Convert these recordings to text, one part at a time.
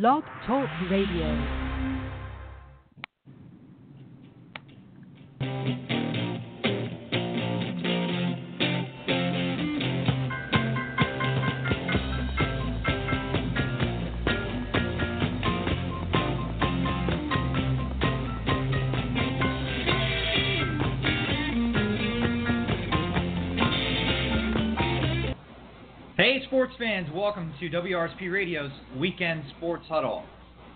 Blog Talk Radio. Hey, sports fans, welcome to WRSP Radio's Weekend Sports Huddle.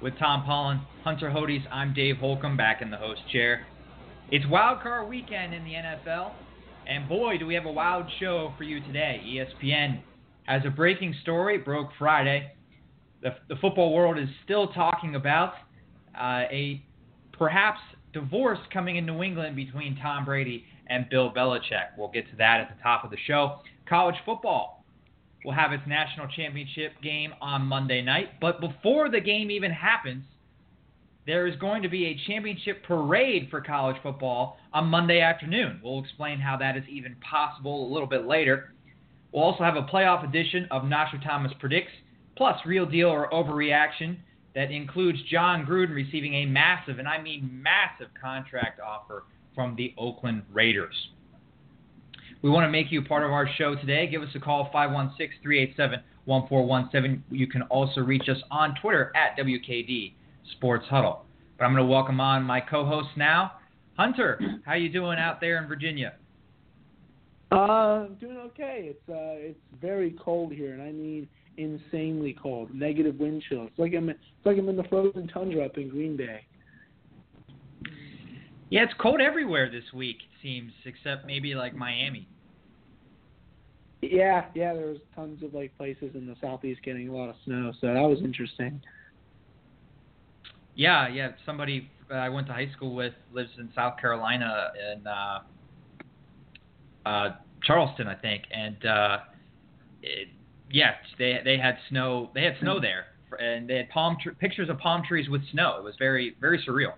With Tom Pollin, Hunter Hodes, I'm Dave Holcomb back in the host chair. It's Wild Card Weekend in the NFL, and boy, do we have a wild show for you today. ESPN has a breaking story, it broke Friday. The, the football world is still talking about uh, a perhaps divorce coming in New England between Tom Brady and Bill Belichick. We'll get to that at the top of the show. College football will have its national championship game on Monday night. But before the game even happens, there is going to be a championship parade for college football on Monday afternoon. We'll explain how that is even possible a little bit later. We'll also have a playoff edition of Nostrathomas Predicts, plus Real Deal or Overreaction that includes Jon Gruden receiving a massive, and I mean massive, contract offer from the Oakland Raiders. We want to make you part of our show today. Give us a call, 516 387 1417. You can also reach us on Twitter at WKD Sports Huddle. But I'm going to welcome on my co host now. Hunter, how you doing out there in Virginia? Uh, doing okay. It's uh, it's very cold here, and I mean insanely cold. Negative wind chill. It's like I'm it's like I'm in the frozen tundra up in Green Bay. Yeah, it's cold everywhere this week, it seems, except maybe like Miami. Yeah, yeah, there's tons of like places in the southeast getting a lot of snow, so that was interesting. Yeah, yeah. Somebody uh, I went to high school with lives in South Carolina in uh, uh, Charleston, I think, and uh, it, yeah, they they had snow. They had snow there, and they had palm tr- pictures of palm trees with snow. It was very very surreal.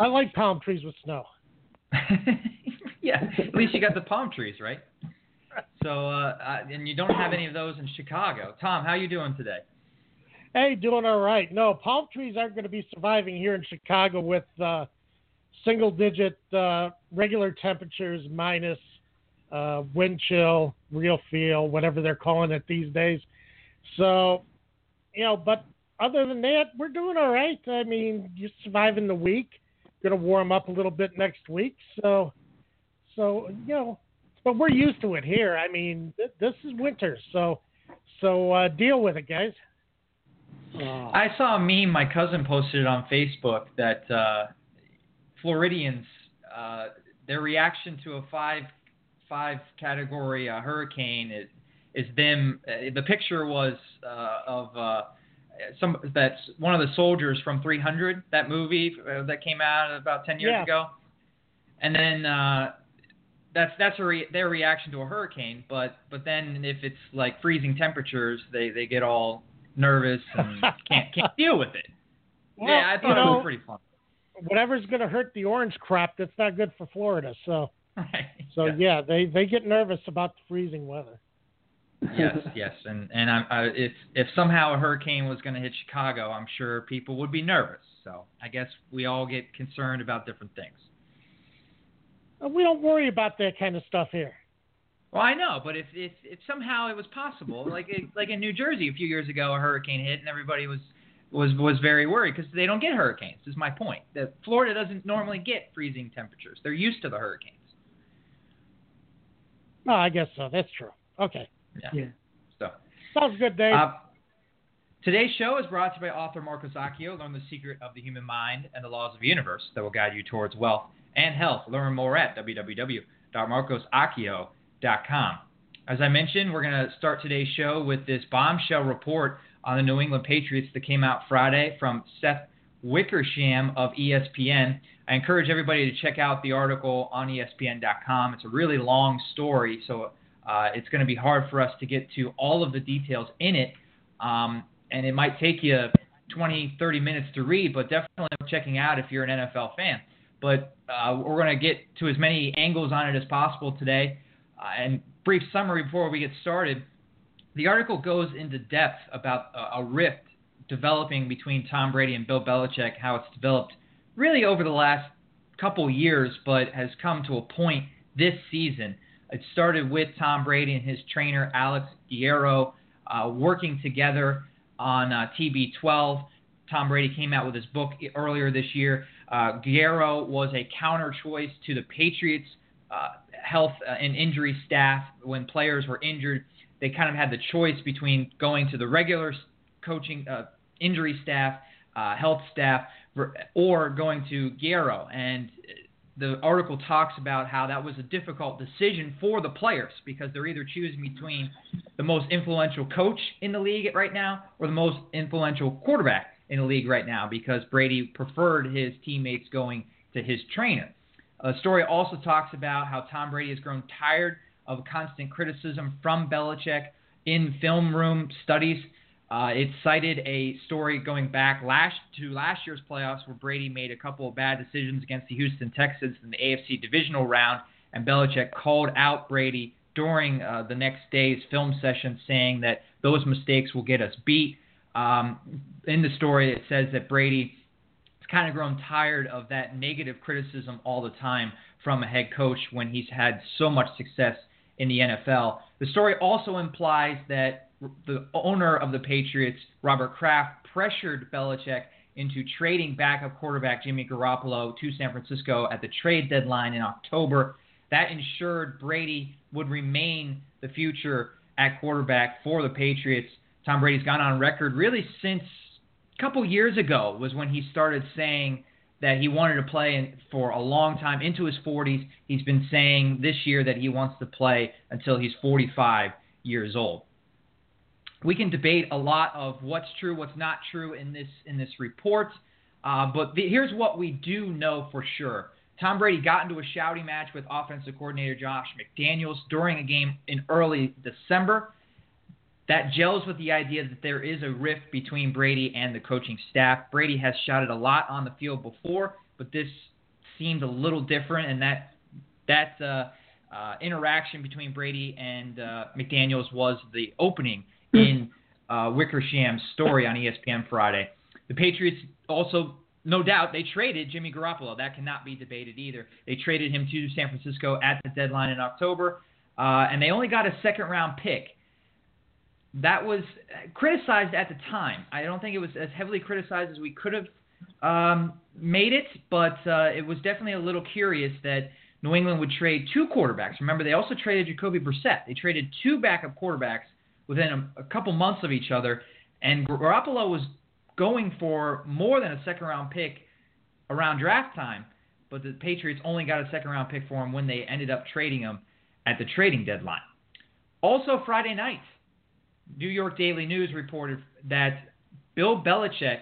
I like palm trees with snow. yeah, at least you got the palm trees, right? So, uh, and you don't have any of those in Chicago. Tom, how you doing today? Hey, doing all right. No, palm trees aren't going to be surviving here in Chicago with uh, single-digit uh, regular temperatures minus uh, wind chill, real feel, whatever they're calling it these days. So, you know, but other than that, we're doing all right. I mean, you're surviving the week going to warm up a little bit next week. So, so you know, but we're used to it here. I mean, th- this is winter, so so uh, deal with it, guys. Uh, I saw a meme. My cousin posted on Facebook that uh, Floridians, uh, their reaction to a five five category uh, hurricane is is them. The picture was uh of some that's one of the soldiers from 300, that movie uh, that came out about 10 years yeah. ago, and then uh, that's that's re- their reaction to a hurricane. But but then if it's like freezing temperatures, they they get all nervous and can't can't deal with it. Well, yeah, I thought you know, it was pretty fun. Whatever's going to hurt the orange crop, that's not good for Florida. So right. so yeah. yeah, they they get nervous about the freezing weather. Yes, yes, and and I, I, if if somehow a hurricane was going to hit Chicago, I'm sure people would be nervous. So I guess we all get concerned about different things. Uh, We don't worry about that kind of stuff here. Well, I know, but if if, if somehow it was possible, like like in New Jersey a few years ago, a hurricane hit and everybody was was was very worried because they don't get hurricanes. Is my point that Florida doesn't normally get freezing temperatures. They're used to the hurricanes. Oh, I guess so. That's true. Okay. Yeah. Yeah. So. Sounds good, Dave. Uh, today's show is brought to you by author Marcos Accio. Learn the secret of the human mind and the laws of the universe that will guide you towards wealth and health. Learn more at www.marcosaccio.com. As I mentioned, we're going to start today's show with this bombshell report on the New England Patriots that came out Friday from Seth Wickersham of ESPN. I encourage everybody to check out the article on ESPN.com. It's a really long story, so uh, it's going to be hard for us to get to all of the details in it. Um, and it might take you 20, 30 minutes to read, but definitely checking out if you're an NFL fan. But uh, we're going to get to as many angles on it as possible today. Uh, and brief summary before we get started. The article goes into depth about a, a rift developing between Tom Brady and Bill Belichick, how it's developed really over the last couple years, but has come to a point this season. It started with Tom Brady and his trainer Alex Guerrero uh, working together on uh, TB12. Tom Brady came out with his book earlier this year. Uh, Guerrero was a counter choice to the Patriots' uh, health uh, and injury staff when players were injured. They kind of had the choice between going to the regular coaching uh, injury staff, health staff, or going to Guerrero. And the article talks about how that was a difficult decision for the players because they're either choosing between the most influential coach in the league right now or the most influential quarterback in the league right now because Brady preferred his teammates going to his trainer. The story also talks about how Tom Brady has grown tired of constant criticism from Belichick in film room studies uh, it cited a story going back last to last year's playoffs where Brady made a couple of bad decisions against the Houston Texans in the AFC divisional round, and Belichick called out Brady during uh, the next day's film session, saying that those mistakes will get us beat. Um, in the story, it says that Brady has kind of grown tired of that negative criticism all the time from a head coach when he's had so much success in the NFL. The story also implies that the owner of the Patriots, Robert Kraft, pressured Belichick into trading backup quarterback Jimmy Garoppolo to San Francisco at the trade deadline in October. That ensured Brady would remain the future at quarterback for the Patriots. Tom Brady's gone on record really since a couple years ago was when he started saying that he wanted to play for a long time into his 40s. He's been saying this year that he wants to play until he's 45 years old we can debate a lot of what's true, what's not true in this in this report. Uh, but the, here's what we do know for sure. Tom Brady got into a shouting match with offensive coordinator Josh McDaniels during a game in early December. That gels with the idea that there is a rift between Brady and the coaching staff. Brady has shouted a lot on the field before, but this seemed a little different, and that that uh, uh, interaction between Brady and uh, McDaniels was the opening in uh, Wickersham's story on ESPN Friday. The Patriots also, no doubt, they traded Jimmy Garoppolo. That cannot be debated either. They traded him to San Francisco at the deadline in October, uh, and they only got a second round pick. That was criticized at the time. I don't think it was as heavily criticized as we could have um, made it, but uh, it was definitely a little curious that New England would trade two quarterbacks. Remember, they also traded Jacoby Brissett. They traded two backup quarterbacks within a, a couple months of each other. And Garoppolo was going for more than a second round pick around draft time, but the Patriots only got a second round pick for him when they ended up trading him at the trading deadline. Also, Friday night, New York Daily News reported that Bill Belichick,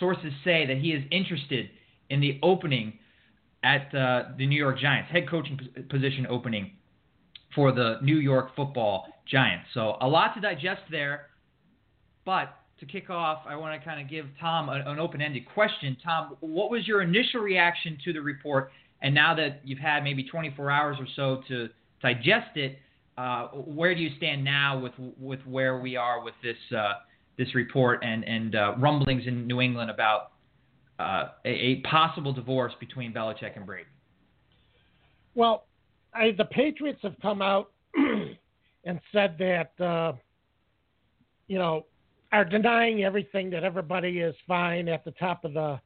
sources say that he is interested in the opening at uh, the New York Giants, head coaching position opening for the New York football Giants. So a lot to digest there. But to kick off, I want to kind of give Tom a, an open ended question. Tom, what was your initial reaction to the report? And now that you've had maybe 24 hours or so to digest it, uh, where do you stand now with with where we are with this uh, this report and and uh, rumblings in New England about uh, a, a, possible divorce between Belichick and Brady? Well, I, the Patriots have come out and said that uh, you know are denying everything that everybody is fine at the top of the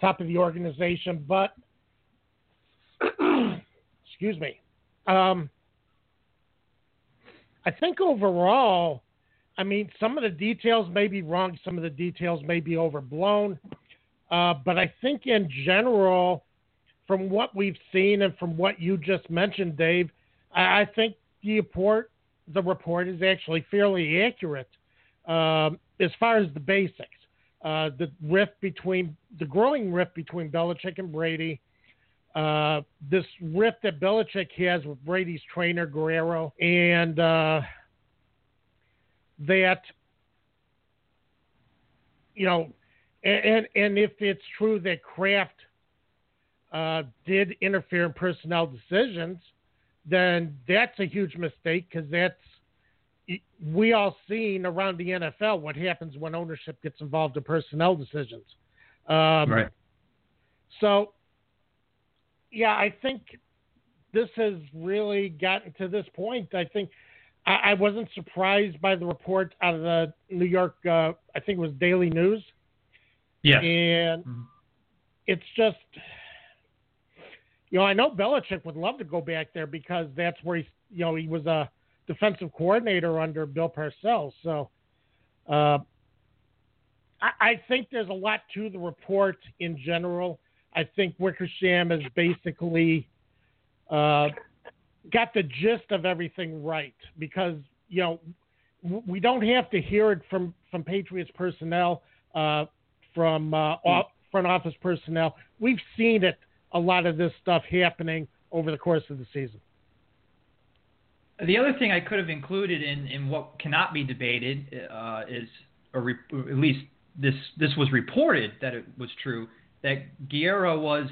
top of the organization, but excuse me. Um, I think overall, I mean, some of the details may be wrong, some of the details may be overblown, uh, but I think in general, from what we've seen and from what you just mentioned, Dave, I, think the report the report is actually fairly accurate um, as far as the basics. Uh, the rift between the growing rift between Belichick and Brady, uh, this rift that Belichick has with Brady's trainer Guerrero, and uh, that you know, and and if it's true that Kraft uh, did interfere in personnel decisions, then that's a huge mistake because that's we all seen around the NFL what happens when ownership gets involved in personnel decisions. Um, right. So, yeah, I think this has really gotten to this point. I think I, I wasn't surprised by the report out of the New York, uh, I think it was Daily News. Yeah. And mm-hmm. it's just, you know, I know Belichick would love to go back there because that's where he, you know, he was a defensive coordinator under Bill Parcells. So uh, I, I, think there's a lot to the report in general. I think Wickersham has basically uh, got the gist of everything right because you know we don't have to hear it from from Patriots personnel, uh, from uh, front office personnel. We've seen it a lot of this stuff happening over the course of the season. The other thing I could have included in, in what cannot be debated uh, is, or re- at least this this was reported that it was true, that Guerra was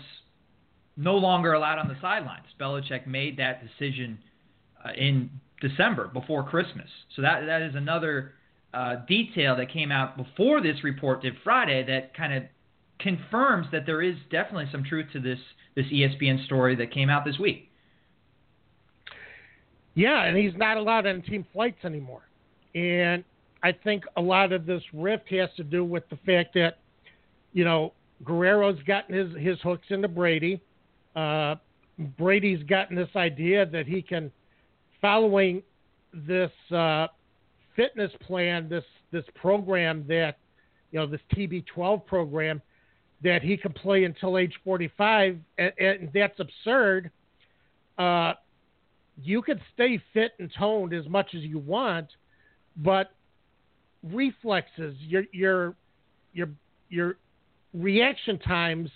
no longer allowed on the sidelines. Belichick made that decision uh, in December before Christmas. So that that is another uh, detail that came out before this report did Friday that kind of confirms that there is definitely some truth to this this ESPN story that came out this week. Yeah, and he's not allowed on team flights anymore. And I think a lot of this rift has to do with the fact that, you know, Guerrero's gotten his, his hooks into Brady. Uh, Brady's gotten this idea that he can, following this uh, fitness plan, this this program that, you know, this TB12 program, that he can play until age 45, and, and that's absurd. Uh, you could stay fit and toned as much as you want, but reflexes, your your your your reaction times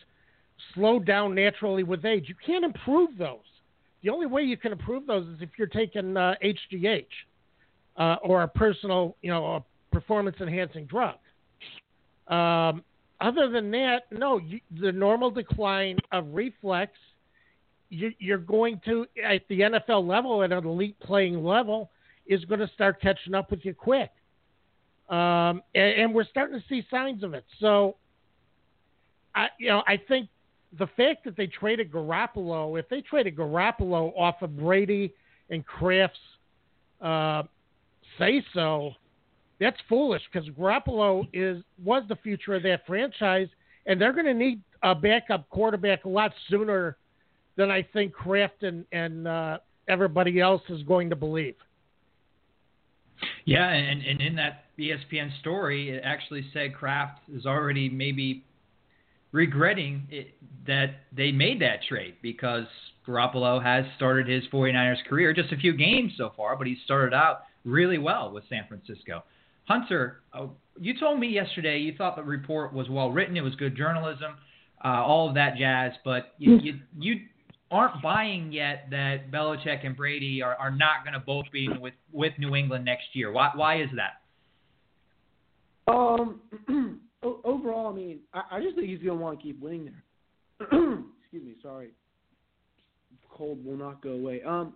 slow down naturally with age. You can't improve those. The only way you can improve those is if you're taking uh, HGH uh, or a personal, you know, a performance enhancing drug. Um, other than that, no, you, the normal decline of reflex you're going to at the NFL level at an elite playing level is going to start catching up with you quick, um, and, and, we're starting to see signs of it. So, I you know I think the fact that they traded Garoppolo, if they traded Garoppolo off of Brady and Kraft's uh, say so, that's foolish because Garoppolo is was the future of that franchise, and they're going to need a backup quarterback a lot sooner than I think Kraft and, and uh, everybody else is going to believe. Yeah, and, and in that ESPN story, it actually said Kraft is already maybe regretting it, that they made that trade because Garoppolo has started his 49ers career just a few games so far, but he started out really well with San Francisco. Hunter, uh, you told me yesterday you thought the report was well written, it was good journalism, uh, all of that jazz, but you, you, you aren't buying yet that Belichick and Brady are, are not going to both be with, with New England next year. Why, why is that? Um, overall, I mean, I, I just think he's going to want to keep winning there. Excuse me, sorry. Cold will not go away. Um,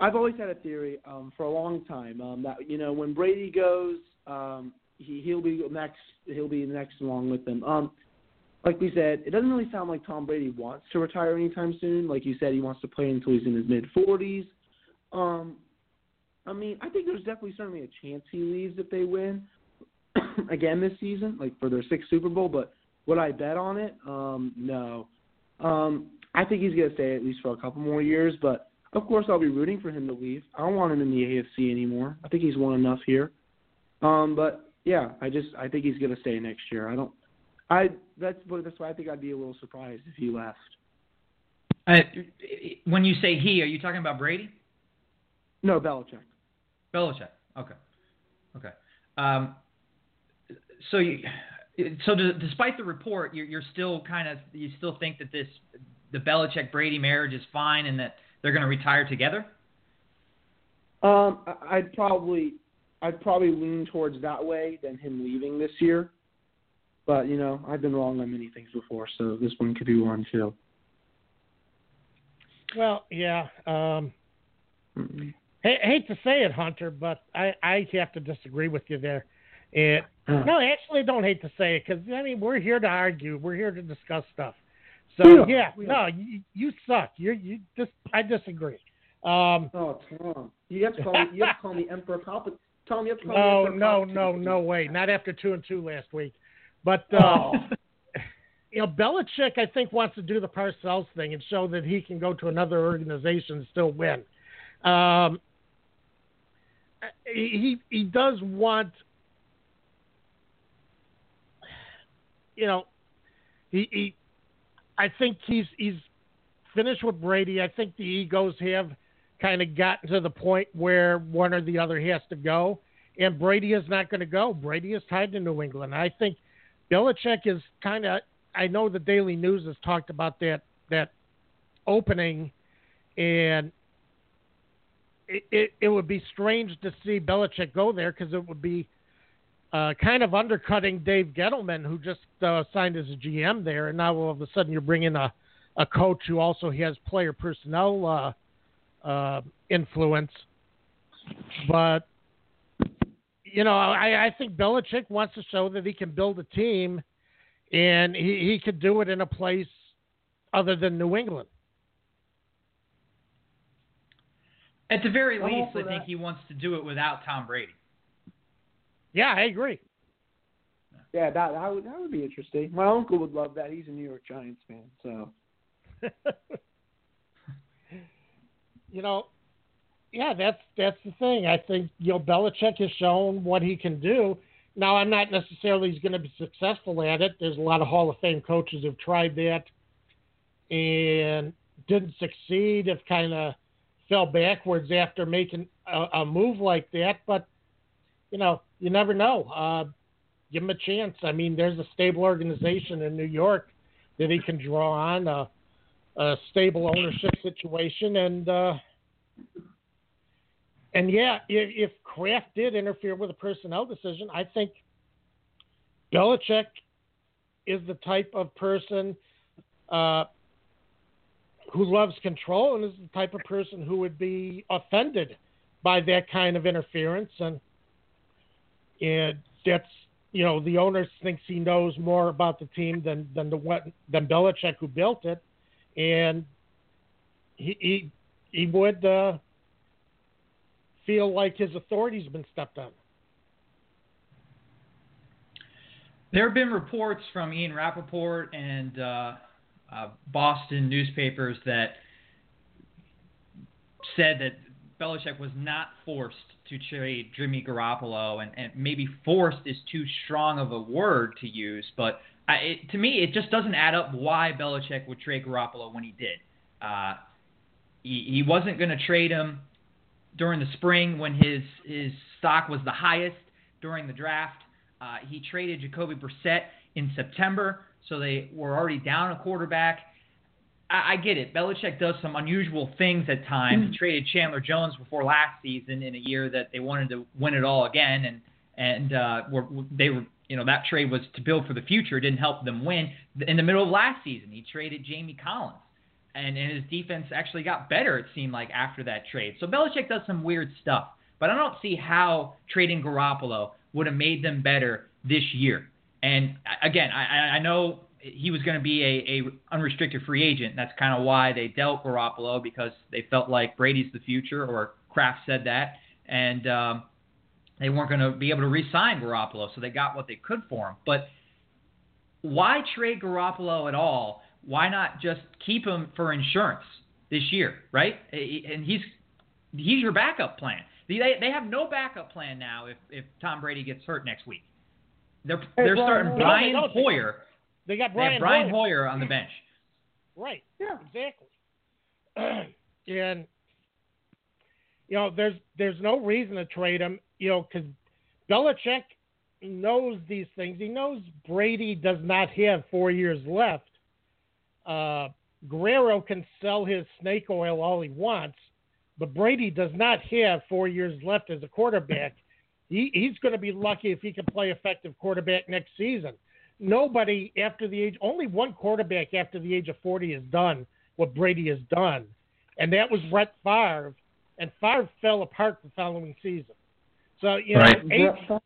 I've always had a theory um, for a long time um, that you know when Brady goes, um, he he'll be next. He'll be next along with them. Um, like we said, it doesn't really sound like Tom Brady wants to retire anytime soon. Like you said, he wants to play until he's in his mid 40s. Um, I mean, I think there's definitely certainly a chance he leaves if they win again this season, like for their sixth Super Bowl. But would I bet on it? Um, no. Um, I think he's gonna stay at least for a couple more years. But of course, I'll be rooting for him to leave. I don't want him in the AFC anymore. I think he's won enough here. Um, but yeah, I just I think he's gonna stay next year. I don't I that's that's why I think I'd be a little surprised if he left. Uh, when you say he, are you talking about Brady? No, Belichick. Belichick. Okay. Okay. Um, so you, so d- despite the report, you're, you're still kind of you still think that this the Belichick Brady marriage is fine and that they're going to retire together. Um, I'd probably I'd probably lean towards that way than him leaving this year. But you know, I've been wrong on many things before, so this one could be one too. Well, yeah. Um, Mm-mm. I hate to say it, Hunter, but I, I have to disagree with you there. And no, I actually, I don't hate to say it because I mean we're here to argue, we're here to discuss stuff. So are, yeah, no, you, you suck. You you just I disagree. Um, Oh, Tom, you have to call me. You have to call me Emperor Palpatine. Tom, you have to call no, no, no, no way. Not after two and two last week. But uh, Oh. you know, Belichick, I think, wants to do the Parcells thing and show that he can go to another organization and still win. Um, he he does want, you know, he, he I think he's he's finished with Brady. I think the egos have kind of gotten to the point where one or the other has to go, and Brady is not going to go. Brady is tied to New England. I think Belichick is kind of. I know the Daily News has talked about that that opening, and it, it, it would be strange to see Belichick go there because it would be uh, kind of undercutting Dave Gettleman, who just uh, signed as a GM there, and now all of a sudden you're bringing a, a coach who also has player personnel uh, uh, influence. But you know, I, I think Belichick wants to show that he can build a team, and he, he could do it in a place other than New England. At the very I'm least, I think that. he wants to do it without Tom Brady. Yeah, I agree. Yeah, that that would that would be interesting. My uncle would love that. He's a New York Giants fan, so you know, yeah, that's that's the thing. I think you know Belichick has shown what he can do. Now, I'm not necessarily he's going to be successful at it. There's a lot of Hall of Fame coaches who've tried that and didn't succeed. Have kind of fell backwards after making a, a move like that. But you know, you never know. Uh, give him a chance. I mean, there's a stable organization in New York that he can draw on. Uh, a stable ownership situation, and uh, and yeah, if, if Kraft did interfere with a personnel decision, I think Belichick is the type of person uh, who loves control and is the type of person who would be offended by that kind of interference, and and that's you know the owner thinks he knows more about the team than than the than Belichick who built it and he he, he would uh, feel like his authority's been stepped on. There have been reports from Ian Rapoport and uh, uh, Boston newspapers that said that Belichick was not forced to trade Jimmy Garoppolo, and, and maybe forced is too strong of a word to use, but I, it, to me, it just doesn't add up why Belichick would trade Garoppolo when he did. Uh, he, he wasn't going to trade him during the spring when his his stock was the highest during the draft. Uh, he traded Jacoby Brissett in September, so they were already down a quarterback. I, I get it. Belichick does some unusual things at times. He traded Chandler Jones before last season in a year that they wanted to win it all again, and and uh, were, they were you know that trade was to build for the future. It didn't help them win. In the middle of last season, he traded Jamie Collins, and and his defense actually got better. It seemed like after that trade. So Belichick does some weird stuff, but I don't see how trading Garoppolo would have made them better this year. And again, I, I know he was going to be a, a unrestricted free agent. That's kind of why they dealt Garoppolo because they felt like Brady's the future, or Kraft said that, and um, they weren't going to be able to re-sign Garoppolo, so they got what they could for him. But why trade Garoppolo at all? Why not just keep him for insurance this year, right? And he's he's your backup plan. They they have no backup plan now if if Tom Brady gets hurt next week. They're they're Brian starting Hoyer. Brian No. Hoyer. They got Brian, have Brian Hoyer. Hoyer on the bench. Right. Yeah. Exactly. and you know, there's there's no reason to trade him, you know, because Belichick knows these things. He knows Brady does not have four years left. Uh, Guerrero can sell his snake oil all he wants, but Brady does not have four years left as a quarterback. He, he's going to be lucky if he can play effective quarterback next season. Nobody after the age, only one quarterback after the age of 40 has done what Brady has done, and that was Brett Favre. And Favre fell apart the following season. So you know, Right. age,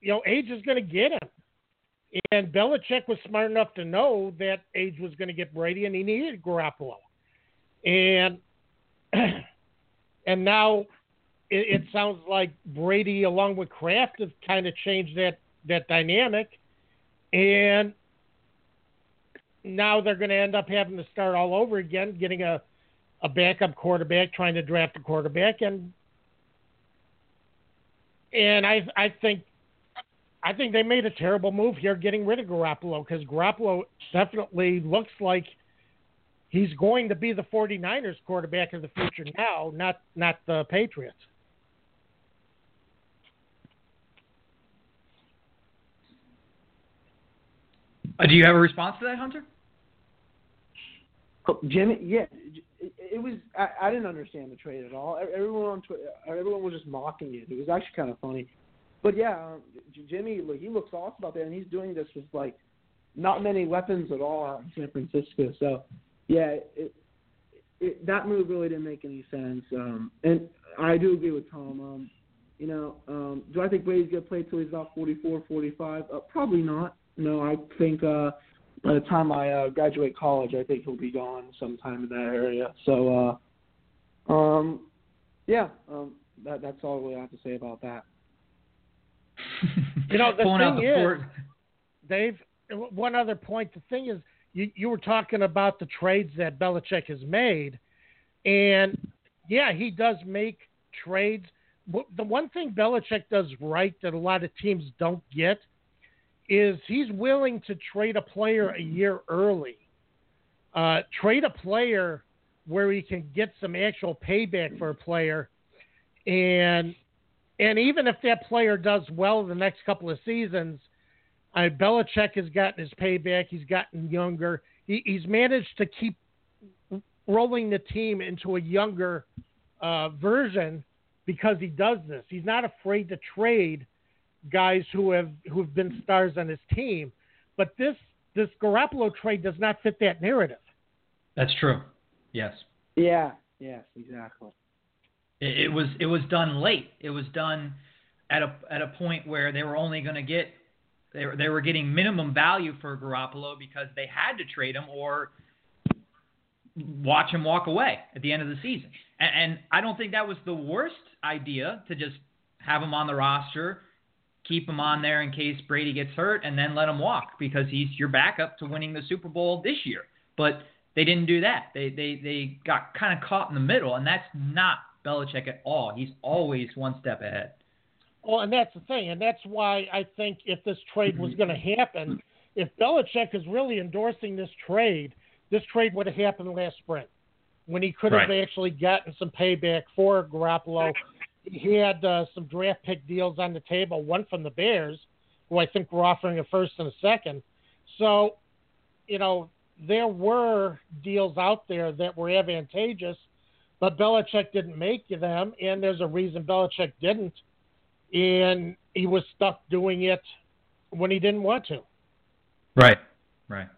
you know, age is going to get him. And Belichick was smart enough to know that age was going to get Brady, and he needed Garoppolo. And and now it, it sounds like Brady, along with Kraft, have kind of changed that that dynamic. And now they're going to end up having to start all over again, getting a a backup quarterback, trying to draft a quarterback, and and I I think I think they made a terrible move here getting rid of Garoppolo because Garoppolo definitely looks like he's going to be the 49ers quarterback of the future now, not not the Patriots. Uh, do you have a response to that, Hunter? Oh, Jimmy, yeah, it, was. I, I didn't understand the trade at all. Everyone on Twitter, everyone was just mocking it. It was actually kind of funny. But yeah, um, Jimmy, he looks awesome out there, and he's doing this with like not many weapons at all out in San Francisco. So yeah, it, it, that move really didn't make any sense. Um, and I do agree with Tom. Um, you know, um, do I think Brady's gonna play till he's about 44, 45? Uh, probably not. No, I think uh, by the time I uh, graduate college, I think he'll be gone sometime in that area. So, uh, um, yeah, um, that, that's all I really have to say about that. You know, the Pulling out thing the is- port. Dave, one other point. The thing is, you, you were talking about the trades that Belichick has made, and yeah, he does make trades. The one thing Belichick does right that a lot of teams don't get is he's willing to trade a player a year early. Uh, trade a player where he can get some actual payback for a player, and and even if that player does well the next couple of seasons, I Belichick has gotten his payback. He's gotten younger. He, he's managed to keep rolling the team into a younger uh, version because he does this. He's not afraid to trade guys who have who have been stars on his team. But this this Garoppolo trade does not fit that narrative. That's true. Yes. Yeah, yes, exactly. It, it was it was done late. It was done at a at a point where they were only going to get they were, they were getting minimum value for Garoppolo because they had to trade him or watch him walk away at the end of the season. And, and I don't think that was the worst idea to just have him on the roster, keep him on there in case Brady gets hurt, and then let him walk because he's your backup to winning the Super Bowl this year. But they didn't do that. They they they got kind of caught in the middle, and that's not Belichick at all. He's always one step ahead. Well, and that's the thing, and that's why I think if this trade was going to mm-hmm. happen, if Belichick is really endorsing this trade, this trade would have happened last spring, when he could have Right. actually gotten some payback for Garoppolo. He had uh, some draft pick deals on the table, one from the Bears, who I think were offering a first and a second. So, you know, there were deals out there that were advantageous, but Belichick didn't make them, and there's a reason Belichick didn't and he was stuck doing it when he didn't want to. Right. Right.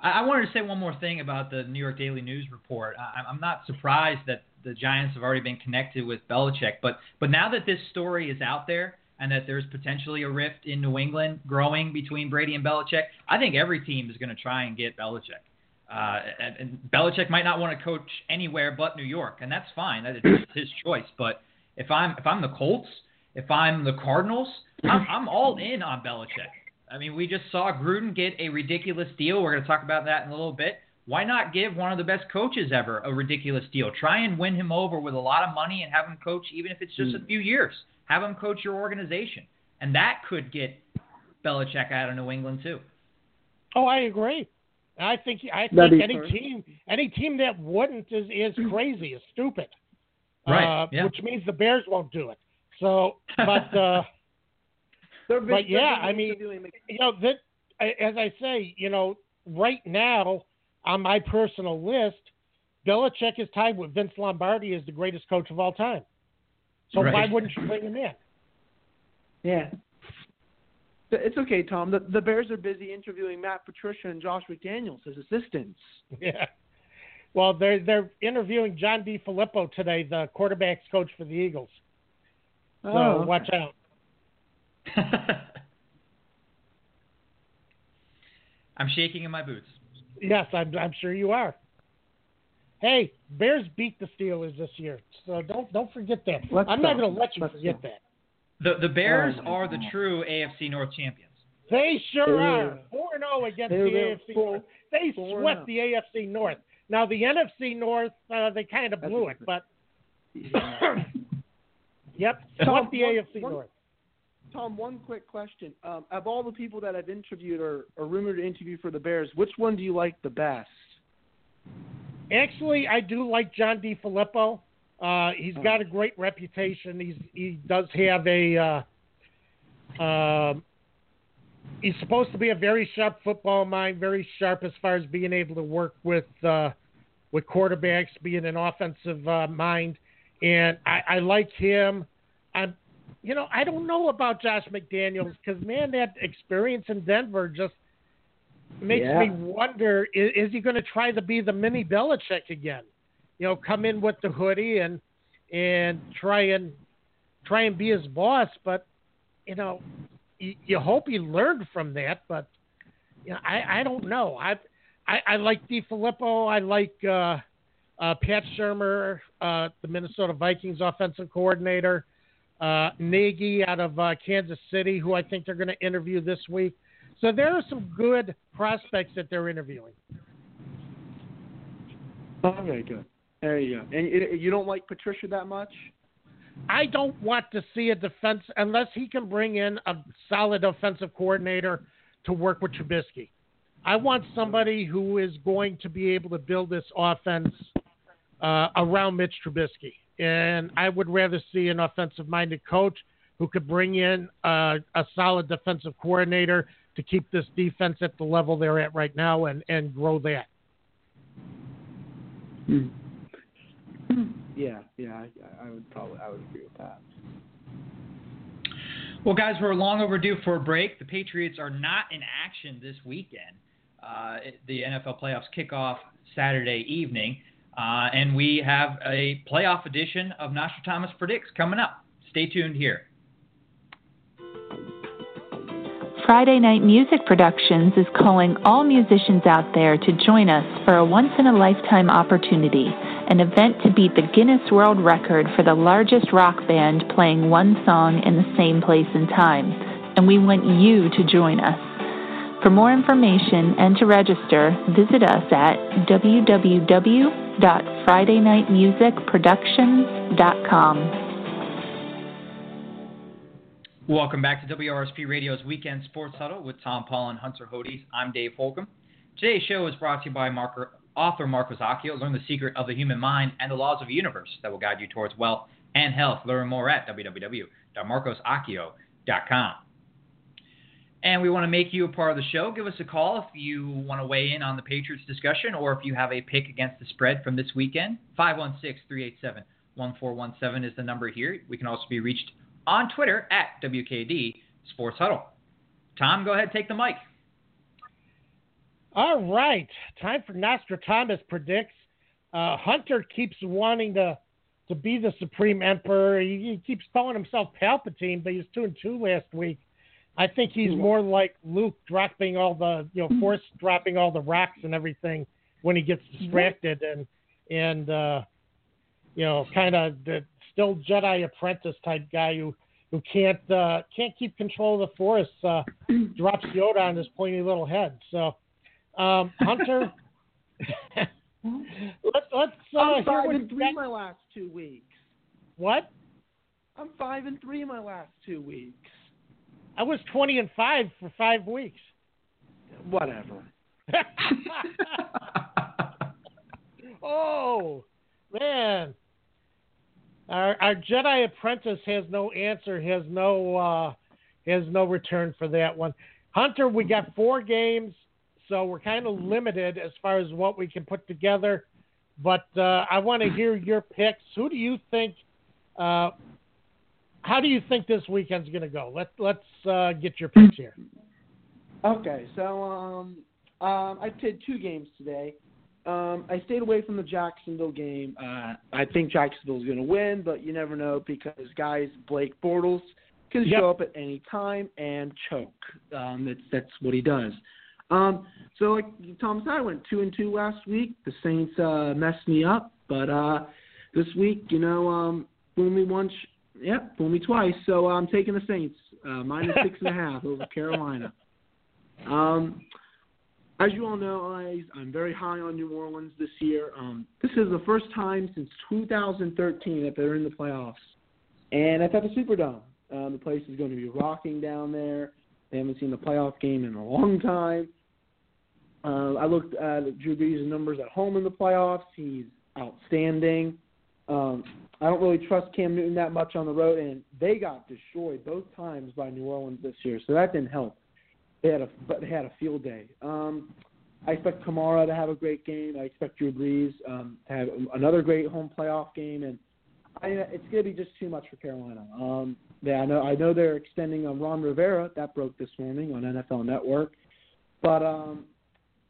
I, wanted to say one more thing about the New York Daily News report. I'm not surprised that the Giants have already been connected with Belichick, but but now that this story is out there and that there's potentially a rift in New England growing between Brady and Belichick, I think every team is going to try and get Belichick. Uh, and, and Belichick might not want to coach anywhere but New York, and that's fine. That is his choice. But if I'm if I'm the Colts, if I'm the Cardinals, I'm, I'm all in on Belichick. I mean, we just saw Gruden get a ridiculous deal. We're going to talk about that in a little bit. Why not give one of the best coaches ever a ridiculous deal? Try and win him over with a lot of money and have him coach, even if it's just a few years. Have him coach your organization, and that could get Belichick out of New England too. Oh, I agree. I think I That'd think any perfect. team any team that wouldn't is is crazy, is stupid. Right, uh, yeah. which means the Bears won't do it. So, but uh, They're But yeah, I mean, you know that as I say, you know, right now on my personal list, Belichick is tied with Vince Lombardi as the greatest coach of all time. So why wouldn't you bring him in? Yeah. It's okay, Tom. The, the Bears are busy interviewing Matt Patricia and Josh McDaniels as assistants. Yeah. Well, they're they're interviewing John DeFilippo today, the quarterbacks coach for the Eagles. Oh, so Oh, okay. watch out. I'm shaking in my boots. Yes, I'm I'm sure you are. Hey, Bears beat the Steelers this year, so don't don't forget that. Let's I'm not going to let you Let's forget go. that. The the Bears Oh, are the true AFC North champions. They sure They are. were- Four and zero against they the AFC four- North. They swept oh. the AFC North. Now the NFC North, uh, they kind of blew it, but yep, Tom, swept the one- AFC one- North. Tom, one quick question. Um, of all the people that I've interviewed or, or rumored to interview for the Bears, which one do you like the best? Actually, I do like John DeFilippo. Uh, he's got a great reputation. He's he does have a. Uh, um he's supposed to be a very sharp football mind, very sharp as far as being able to work with uh, with quarterbacks, being an offensive uh, mind, and I, I like him. I'm, you know, I don't know about Josh McDaniels because man, that experience in Denver just makes Yeah. me wonder: is, is he going to try to be the mini Belichick again? You know, come in with the hoodie and and try and try and be his boss, but you know, you, you hope he learned from that. But you know, I I don't know. I I, I like DeFilippo. I like uh, uh, Pat Shurmur, uh, the Minnesota Vikings offensive coordinator. Uh, Nagy out of uh, Kansas City, who I think they're going to interview this week. So there are some good prospects that they're interviewing. Oh, very good. There you go. And you, you don't like Patricia that much? I don't want to see a defense unless he can bring in a solid offensive coordinator to work with Trubisky. I want somebody who is going to be able to build this offense uh, around Mitch Trubisky. And I would rather see an offensive minded coach who could bring in uh, a solid defensive coordinator to keep this defense at the level they're at right now and, and grow that. Yeah, yeah, I, I would probably I would agree with that. Well, guys, we're long overdue for a break. The Patriots are not in action this weekend. Uh, the NFL playoffs kick off Saturday evening, uh, and we have a playoff edition of Nostrathomas Predicts coming up. Stay tuned here. Friday Night Music Productions is calling all musicians out there to join us for a once in a lifetime opportunity, an event to beat the Guinness World Record for the largest rock band playing one song in the same place and time. And we want you to join us. For more information and to register, visit us at www.fridaynightmusicproductions.com. Welcome back to WRSP Radio's Weekend Sports Huddle with Tom Paul and Hunter Hodes. I'm Dave Holcomb. Today's show is brought to you by Marco, author Marco Zacchio. Learn the secret of the human mind and the laws of the universe that will guide you towards wealth and health. Learn more at www.marcosacchio.com. And we want to make you a part of the show. Give us a call if you want to weigh in on the Patriots discussion or if you have a pick against the spread from this weekend. 516 387 1417 is the number here. We can also be reached on Twitter at WKD Sports Huddle. Tom, go ahead, take the mic. All right, time for Nostrathomas predicts. Uh, Hunter keeps wanting to to be the supreme emperor. He, he keeps calling himself Palpatine, but he was two and two last week. I think he's more like Luke dropping all the you know force dropping all the rocks and everything when he gets distracted and and uh, you know kind of the still Jedi apprentice type guy who who can't uh, can't keep control of the force uh, drops Yoda on his pointy little head. So um, Hunter, let's let's uh, I'm hear five what and you three got- my last two weeks. What? I'm five and three my last two weeks. I was twenty and five for five weeks. Whatever. oh man, Our, our Jedi apprentice has no answer, has no uh, has no return for that one. Hunter, we got four games, so we're kind of limited as far as what we can put together. But uh, I want to hear your picks. Who do you think? Uh, how do you think this weekend's going to go? Let Let's uh, get your picks here. Okay, so um, um, I played two games today. Um, I stayed away from the Jacksonville game. Uh, I think Jacksonville's going to win, but you never know because guys Blake Bortles can Yep. show up at any time and choke. Um, that's that's what he does. Um, so like Tom said, I went two and two last week. The Saints uh, messed me up, but uh, this week, you know, um, fool me once, yep, fool me twice. So I'm taking the Saints uh, minus six and a half over Carolina. Um, as you all know, I, I'm very high on New Orleans this year. Um, this is the first time since 2013 that they're in the playoffs, and it's at the Superdome. Um, the place is going to be rocking down there. They haven't seen the playoff game in a long time. Uh, I looked at Drew Brees' numbers at home in the playoffs. He's outstanding. Um, I don't really trust Cam Newton that much on the road, and they got destroyed both times by New Orleans this year, so that didn't help. They had a but they had a field day. Um, I expect Kamara to have a great game. I expect Drew Brees um, to have another great home playoff game, and I, it's going to be just too much for Carolina. Um, yeah, I know I know they're extending on Ron Rivera. That broke this morning on NFL Network, but um,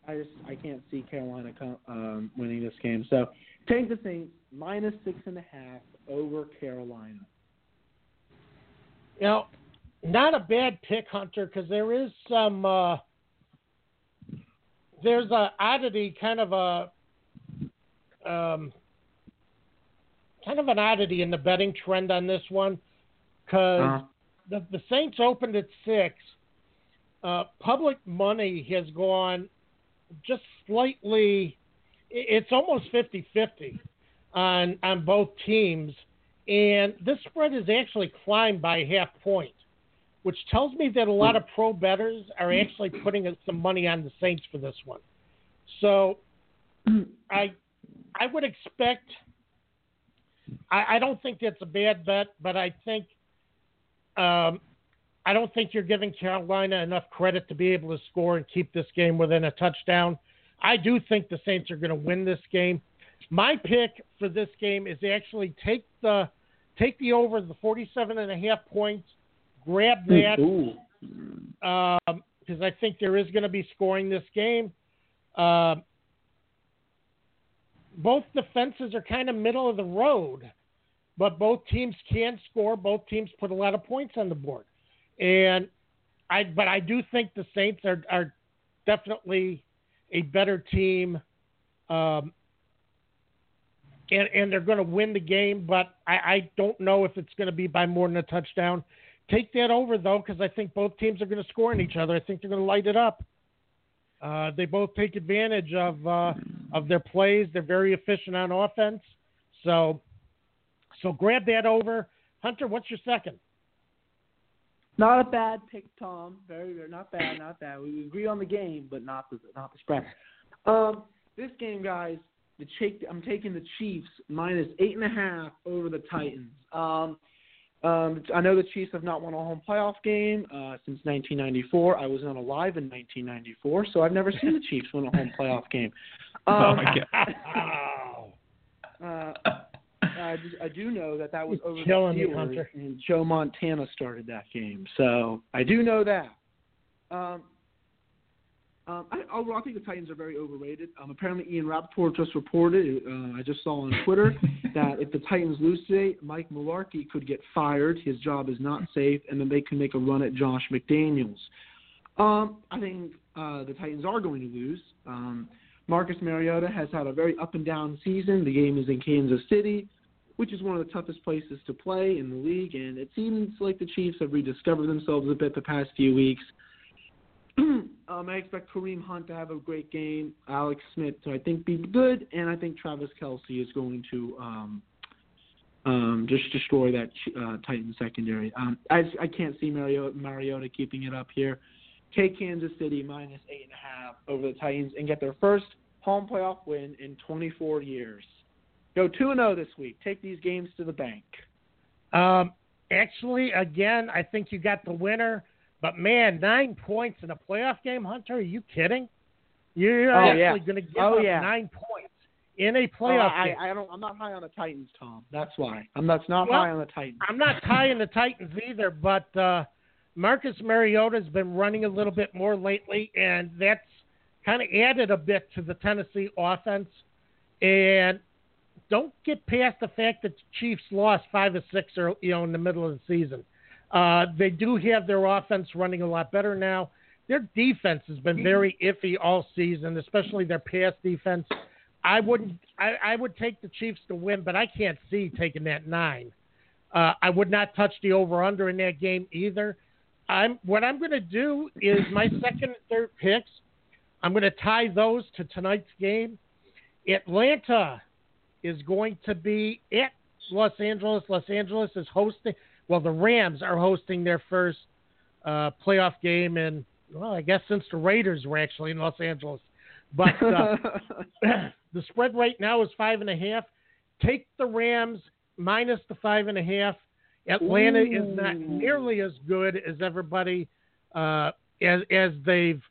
I just I can't see Carolina com- um, winning this game. So take the Saints minus six and a half over Carolina. You know, not a bad pick, Hunter, because there is some. Uh, there's a oddity, kind of a, um, kind of an oddity in the betting trend on this one, because Uh-huh. the the Saints opened at six. Uh, public money has gone just slightly. It's almost 50-50 on on both teams, and this spread has actually climbed by half point, which tells me that a lot of pro bettors are actually putting some money on the Saints for this one. So, I I would expect. I, I don't think that's a bad bet, but I think um, I don't think you're giving Carolina enough credit to be able to score and keep this game within a touchdown. I do think the Saints are going to win this game. My pick for this game is actually take the take the over the 47 and a half points, grab that because I think there is going to be scoring this game. Um both defenses are kind of middle of the road, but both teams can score. Both teams put a lot of points on the board, and I but I do think the Saints are are definitely a better team, um, and and they're going to win the game. But I, I don't know if it's going to be by more than a touchdown. Take that over though, because I think both teams are going to score on each other. I think they're going to light it up. Uh, they both take advantage of uh, of their plays. They're very efficient on offense. So, so grab that over. Hunter, what's your second? Not a bad pick, Tom. Very, very not bad, not bad. We agree on the game, but not the not the spread. Um, this game, guys, the Chief, I'm taking the Chiefs minus eight and a half over the Titans. Um, um, I know the Chiefs have not won a home playoff game uh, since 1994. I was not alive in 1994, so I've never seen the Chiefs win a home playoff game. Um, Oh my uh, I, just, I do know that that was over the killing me, Hunter. and Joe Montana started that game, so I do know that. Um, um, I, overall, I think the Titans are very overrated. Um, apparently, Ian Rapoport just reported, uh, I just saw on Twitter, that if the Titans lose today, Mike Mularkey could get fired. His job is not safe, and then they can make a run at Josh McDaniels. Um, I think uh, the Titans are going to lose. Um, Marcus Mariota has had a very up and down season. The game is in Kansas City, which is one of the toughest places to play in the league, and it seems like the Chiefs have rediscovered themselves a bit the past few weeks. um, I expect Kareem Hunt to have a great game, Alex Smith to I think be good, and I think Travis Kelce is going to um, um, just destroy that uh, Titan secondary. Um, I, I can't see Mariota, Mariota keeping it up here. Take Kansas City minus eight and a half over the Titans and get their first home playoff win in 24 years. Go two and zero this week. Take these games to the bank. Um, actually, again, I think you got the winner. But man, nine points in a playoff game, Hunter? Are you kidding? You're Oh, actually yeah. going to give Oh, up yeah. nine points in a Oh, playoff I, game. I don't. I'm not high on the Titans, Tom. That's why. I'm that's not Well, high on the Titans. I'm not tying the Titans either, but uh, Marcus Mariota's been running a little bit more lately, and that's kind of added a bit to the Tennessee offense. And don't get past the fact that the Chiefs lost five or six, or you know, in the middle of the season. Uh, they do have their offense running a lot better now. Their defense has been very iffy all season, especially their pass defense. I wouldn't. I, I would take the Chiefs to win, but I can't see taking that nine. Uh, I would not touch the over under in that game either. I'm what I'm going to do is my second and third picks. I'm going to tie those to tonight's game. Atlanta is going to be at Los Angeles. Los Angeles is hosting. Well, the Rams are hosting their first uh, playoff game and well, I guess since the Raiders were actually in Los Angeles. But uh, the spread right now is five and a half. Take the Rams minus the five and a half. Atlanta is not nearly as good as everybody uh, as as they've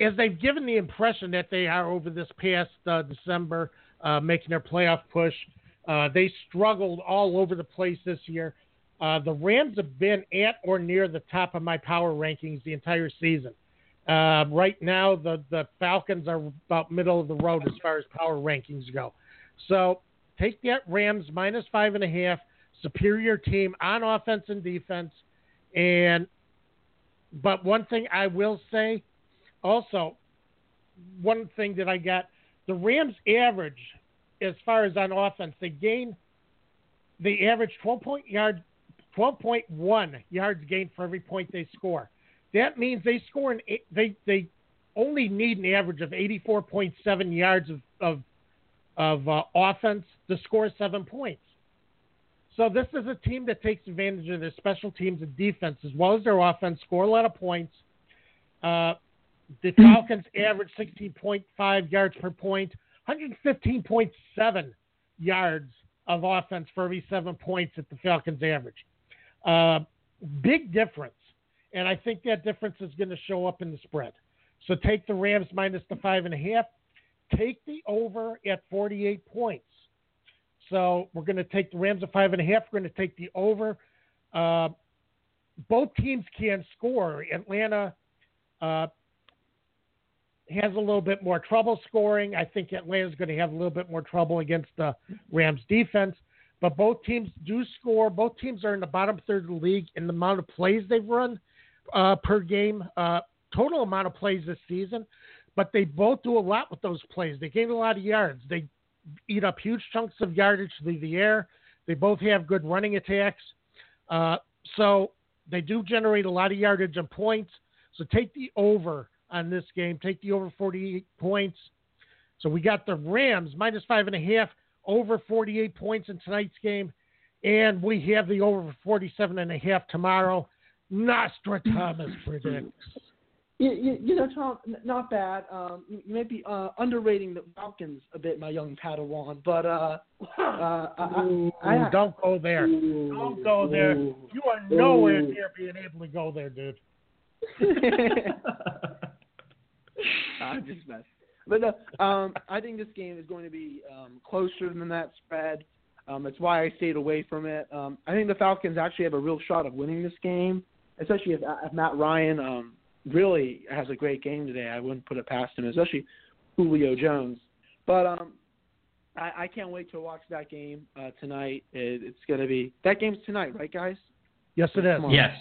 as they've given the impression that they are over this past uh, December, uh, making their playoff push. Uh, they struggled all over the place this year. Uh, the Rams have been at or near the top of my power rankings the entire season. Right now, the, the Falcons are about middle of the road as far as power rankings go. So take that Rams minus five and a half, superior team on offense and defense. And but one thing I will say, also, one thing that I got, the Rams average as far as on offense, they gain they average 12 point yard 12.1 yards gained for every point they score. That means they score an they they only need an average of 84.7 yards of of, of uh, offense to score seven points. So this is a team that takes advantage of their special teams and defense as well as their offense. Score a lot of points. Uh, the Falcons average 16.5 yards per point, 115.7 yards of offense for every seven points that the Falcons average. Uh, big difference. And I think that difference is going to show up in the spread. So take the Rams minus the five and a half. Take the over at 48 points. So we're going to take the Rams at five and a half. We're going to take the over. Uh, both teams can score. Atlanta uh, has a little bit more trouble scoring. I think Atlanta's going to have a little bit more trouble against the Rams defense. But both teams do score. Both teams are in the bottom third of the league in the amount of plays they've run uh, per game, uh, total amount of plays this season. But they both do a lot with those plays. They gain a lot of yards. They eat up huge chunks of yardage through the air. They both have good running attacks. Uh, so they do generate a lot of yardage and points. So take the over on this game. Take the over 48 points. So we got the Rams minus five and a half, over 48 points in tonight's game. And we have the over 47 and a half tomorrow. Nostrathomas predicts. You, you, you know, Tom, not bad. Um, you, you may be uh, underrating the Falcons a bit, my young Padawan. But uh, uh, I, Ooh, I, I, don't go there. Ooh, Don't go there. You are nowhere Ooh. near being able to go there, dude. I'm just messing. But no, um, I think this game is going to be um, closer than that spread. Um, that's why I stayed away from it. Um, I think the Falcons actually have a real shot of winning this game, especially if, if Matt Ryan um, really has a great game today. I wouldn't put it past him, especially Julio Jones. But um, I, I can't wait to watch that game uh, tonight. It, it's going to be that game's tonight, right, guys? Yes, it is. Come on. Yes.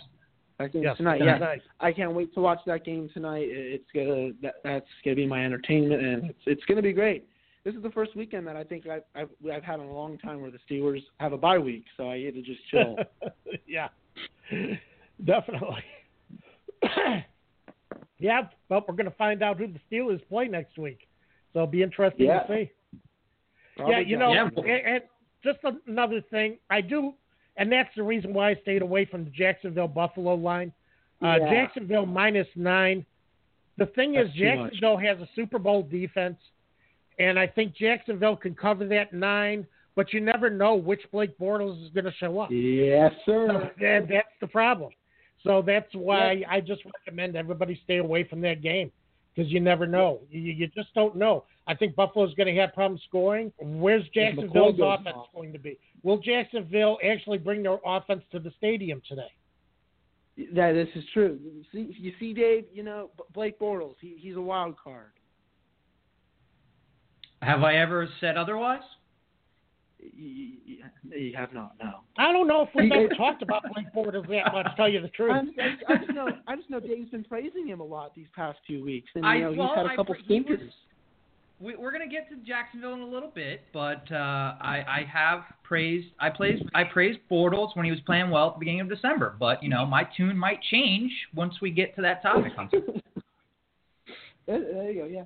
That game's Yes, tonight. tonight. Yeah, I can't wait to watch that game tonight. It's gonna that, that's gonna be my entertainment, and it's it's gonna be great. This is the first weekend that I think I've I've, I've had in a long time where the Steelers have a bye week, so I get to just chill. yeah, definitely. yeah, but we're going to find out who the Steelers play next week, so it'll be interesting Yeah. to see. Probably yeah, you got- know, Yeah, and, and just another thing, I do, and that's the reason why I stayed away from the Jacksonville Buffalo line. Uh, Yeah. Jacksonville minus nine. The thing is, That's much. Jacksonville has a Super Bowl defense, and I think Jacksonville can cover that nine. But you never know which Blake Bortles is going to show up. Yes, sir. So that, that's the problem. So that's why I just recommend everybody stay away from that game because you never know. You, you just don't know. I think Buffalo's going to have problems scoring. Where's Jacksonville's offense off. going to be? Will Jacksonville actually bring their offense to the stadium today? That this is true. You see, you see, Dave. You know Blake Bortles. He, he's a wild card. Have I ever said otherwise? You, you, you have not. No. I don't know if we've ever talked about Blake Bortles that much. Tell you the truth. I'm, I, I just know. I just know Dave's been praising him a lot these past few weeks, and I- you know well, he's had I a couple pre- he was- We, we're gonna get to Jacksonville in a little bit, but uh, I, I have praised I praised I praised Bortles when he was playing well at the beginning of December. But you know my tune might change once we get to that topic. There, there you go. Yeah.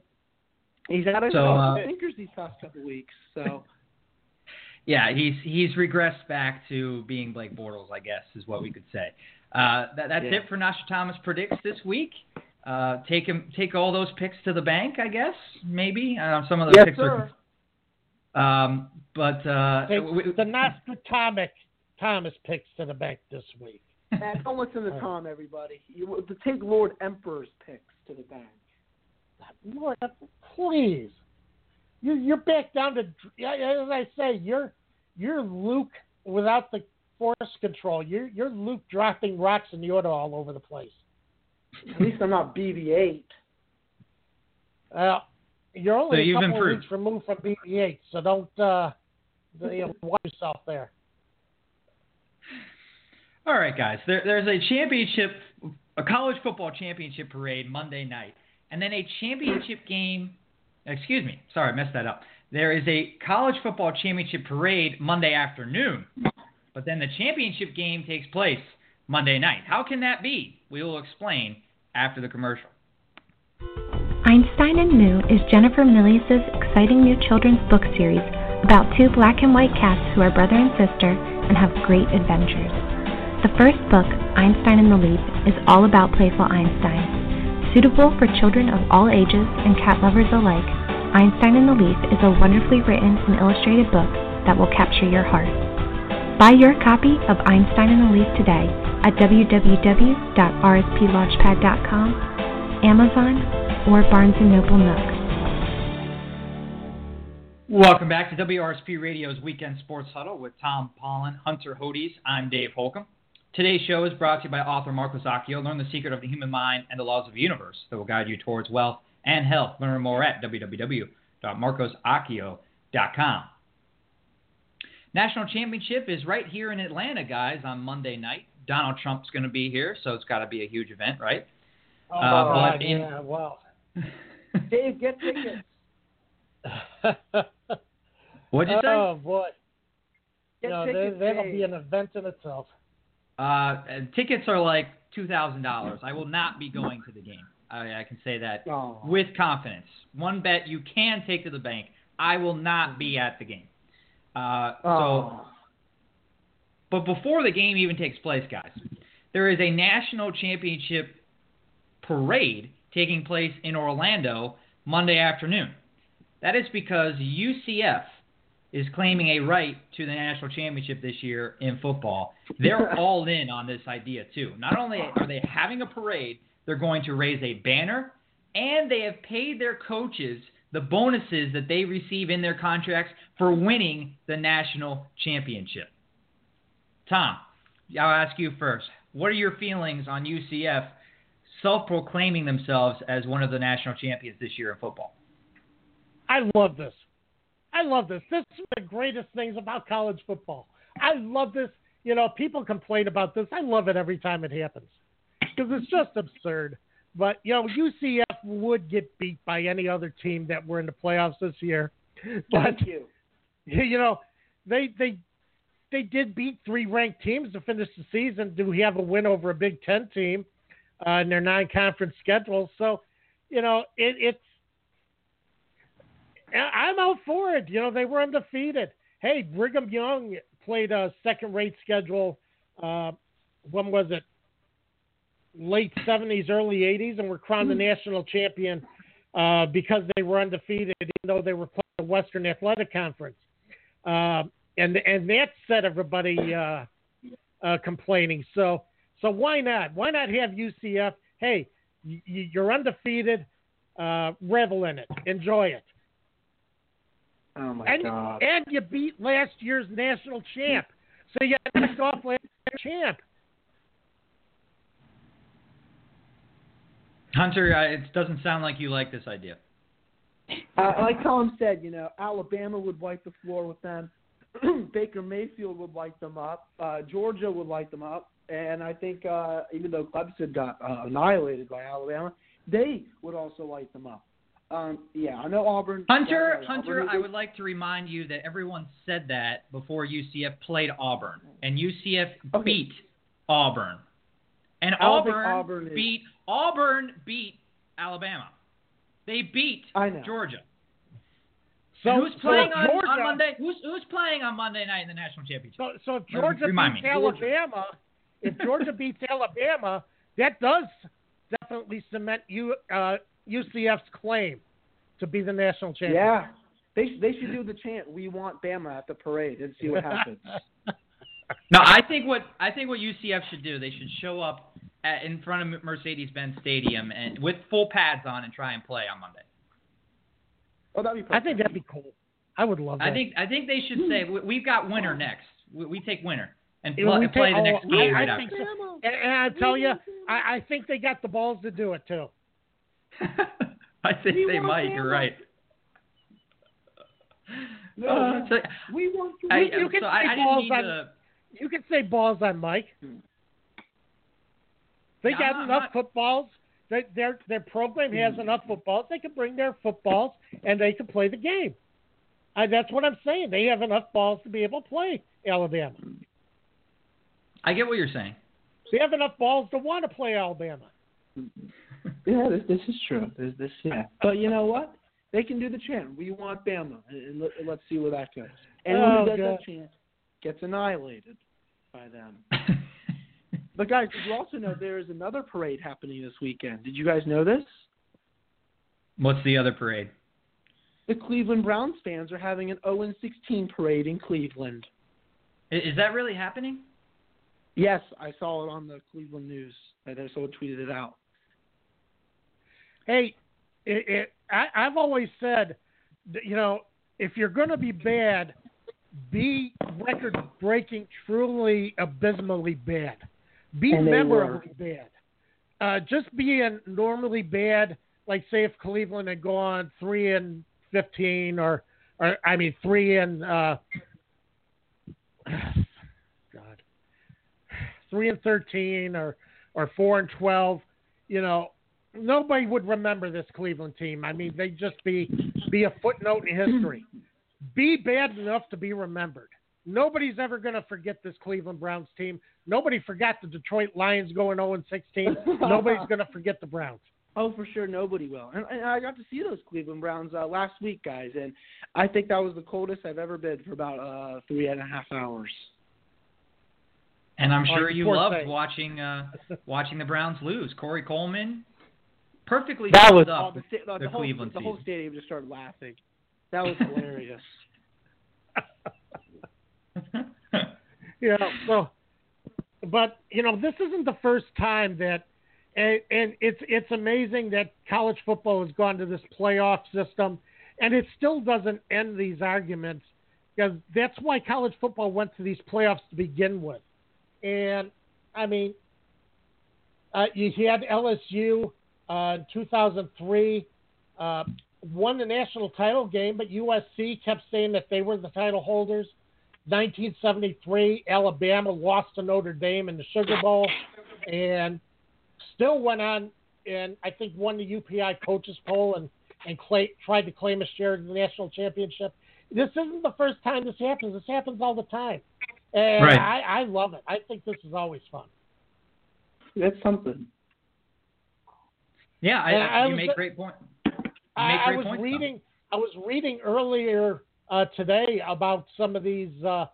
He's had a So, couple uh, stinkers these past couple weeks. So Yeah, he's he's regressed back to being Blake Bortles, I guess, is what we could say. Uh, that, that's Yeah. it for Nostrathomas predicts this week. Uh, take him, take all those picks to the bank, I guess. Maybe uh, some of those yes, picks sir. are. Um, but uh, we- the Nostradamus Thomas picks to the bank this week. Man, don't listen to Tom, everybody. You, to take Lord Emperor's picks to the bank. Lord, please. You you're back down to yeah, as I say, you're you're Luke without the force control. You're you're Luke dropping rocks and Yoda all over the place. At least I'm not BB-8. Uh, you're only So a you've couple of improved. weeks removed from BB-8, so don't uh, you know, watch yourself there. All right, guys. There, there's a championship, a college football championship parade Monday night, and then a championship game. Excuse me. Sorry, I messed that up. There is a college football championship parade Monday afternoon, but then the championship game takes place Monday night. How can that be? We will explain after the commercial. Einstein and Moo is Jennifer Milius' exciting new children's book series about two black and white cats who are brother and sister and have great adventures. The first book, Einstein and the Leap, is all about playful Einstein. Suitable for children of all ages and cat lovers alike, Einstein and the Leaf is a wonderfully written and illustrated book that will capture your heart. Buy your copy of Einstein and the Leaf today at www.rsplaunchpad.com, Amazon, or Barnes & Noble Nook. Welcome back to WRSP Radio's Weekend Sports Huddle with Tom Pollin, Hunter Hodies. I'm Dave Holcomb. Today's show is brought to you by author Marcos Accio. Learn the secret of the human mind and the laws of the universe that will guide you towards wealth and health. Learn more at www.marcosaccio.com. National Championship is right here in Atlanta, guys, on Monday night. Donald Trump's going to be here, so it's got to be a huge event, right? Oh, Uh, but in- yeah, well. Dave, get tickets. What'd you say? Oh boy, Get no, tickets, that, that'll Dave. be an event in itself. Uh, tickets are like two thousand dollars. I will not be going to the game. I, I can say that Oh. with confidence. One bet you can take to the bank. I will not be at the game. Uh, so, Oh. but before the game even takes place, guys, there is a national championship parade taking place in Orlando Monday afternoon. That is because UCF is claiming a right to the national championship this year in football. They're all in on this idea too. Not only are they having a parade, they're going to raise a banner, and they have paid their coaches the bonuses that they receive in their contracts for winning the national championship. Tom, I'll ask you first. What are your feelings on UCF self-proclaiming themselves as one of the national champions this year in football? I love this. I love this. This is one of the greatest things about college football. I love this. You know, people complain about this. I love it every time it happens because it's just absurd. But you know, UCF would get beat by any other team that were in the playoffs this year. But Thank you. you know, they they they did beat three ranked teams to finish the season. Do we have a win over a Big Ten team uh, in their non-conference schedule? So, you know, it, it's I'm out for it. You know, they were undefeated. Hey, Brigham Young played a second-rate schedule. Uh, when was it? Late '70s, early '80s, and were crowned the national champion uh, because they were undefeated, even though they were playing the Western Athletic Conference, uh, and and that set everybody uh, uh, complaining. So so why not? Why not have UCF? Hey, y- you're undefeated. Uh, revel in it. Enjoy it. Oh my and, god! And you beat last year's national champ, so you knocked off last year's champ. Hunter, uh, it doesn't sound like you like this idea. Uh, like Tom said, you know, Alabama would wipe the floor with them. Baker Mayfield would light them up. Uh, Georgia would light them up. And I think uh, even though Clemson got uh, annihilated by Alabama, they would also light them up. Um, yeah, I know Auburn. Hunter, Hunter, Auburn I would like to remind you that everyone said that before UCF played Auburn, and UCF Okay. beat Auburn, and Auburn, Auburn is- beat Auburn beat Alabama. They beat I know. Georgia. So And who's playing if on, Georgia, on Monday? Who's who's playing on Monday night in the national championship? So, so if Georgia Remind beats me. Alabama, if Georgia beats Alabama, that does definitely cement you, uh, UCF's claim to be the national champion. Yeah, they they should do the chant "We want Bama" at the parade and see what happens. No, I think what I think what UCF should do, they should show up at, in front of Mercedes-Benz Stadium and with full pads on and try and play on Monday. oh, that'd be Perfect. I think that'd be cool. I would love that. I think I think they should say we- we've got winter next. We, we take winter and pl- we play take- the oh, next I- game I right think so. And, and I tell you, I, I think they got the balls to do it too. I think We they might. You're right. No, Uh, so, we want. I, you uh, can so say I, I balls mean on- to. You can say balls on Mike. They got I'm enough not- footballs. They, their their program has hmm. enough footballs. They can bring their footballs and they can play the game. I, that's what I'm saying. They have enough balls to be able to play Alabama. I get what you're saying. They have enough balls to want to play Alabama. Hmm. Yeah, this, this is true. This, this, yeah. But you know what? They can do the chant. We want Bama, and, and let, let's see where that goes. Anyone Oh, who does God. that chant gets annihilated by them. But guys, did you also know there is another parade happening this weekend? Did you guys know this? What's the other parade? The Cleveland Browns fans are having an 0 16 parade in Cleveland. Is that really happening? Yes, I saw it on the Cleveland News. And then someone tweeted it out. Hey, it, it, I, I've always said, that, you know, if you're going to be bad, be record-breaking, truly abysmally bad. Be And memorably bad. Uh, just being normally bad, like say if Cleveland had gone three and fifteen, or, or I mean three and uh, God, three and thirteen, or or four and twelve, you know, nobody would remember this Cleveland team. I mean, they'd just be be a footnote in history. Be bad enough to be remembered. Nobody's ever going to forget this Cleveland Browns team. Nobody forgot the Detroit Lions going 0 and 16. Nobody's going to forget the Browns. Oh, for sure, nobody will. And, and I got to see those Cleveland Browns uh, last week, guys, and I think that was the coldest I've ever been for about uh, three and a half hours. And I'm Oh, sure you you loved thing. watching uh, watching the Browns lose. Corey Coleman perfectly That was up oh, the, sta- the, the the whole Cleveland the whole season. stadium just started laughing. That was hilarious. yeah. so, but you know, this isn't the first time that, and, and it's it's amazing that college football has gone to this playoff system, and it still doesn't end these arguments because that's why college football went to these playoffs to begin with, and I mean, uh, you had LSU uh, in 2003. Uh, won the national title game, but USC kept saying that they were the title holders. 1973, Alabama lost to Notre Dame in the Sugar Bowl, and still went on and I think won the UPI coaches poll and and clay, tried to claim a share of the national championship. This isn't the first time this happens. This happens all the time, and Right. I, I love it. I think this is always fun. That's something. Yeah, I, And I you was- make great point. Make I, I was points, reading. I was reading earlier uh, today about some of these uh,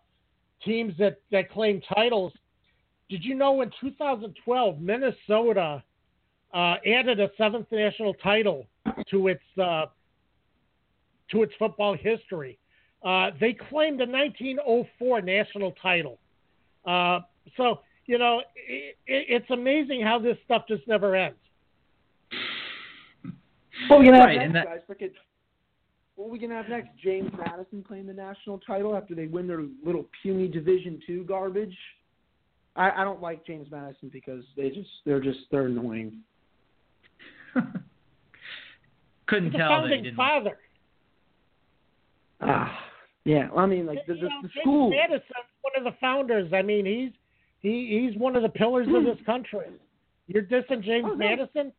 teams that that claim titles. Did you know in 2012 Minnesota uh, added a seventh national title to its uh, to its football history. Uh, they claimed the 1904 national title. Uh, so, you know, it, it, it's amazing how this stuff just never ends. What are we gonna Right, have and next, that- guys? Frickin- what are we gonna have next? James Madison claim the national title after they win their little puny Division Two garbage. I, I don't like James Madison because they just they're just they're annoying. Couldn't He's tell that he founding didn't. father. Ah, yeah. Well, I mean, like the, You the, know, the James school. Madison's one of the founders. I mean, he's he he's one of the pillars of this country. You're dissing James Oh, no. Madison?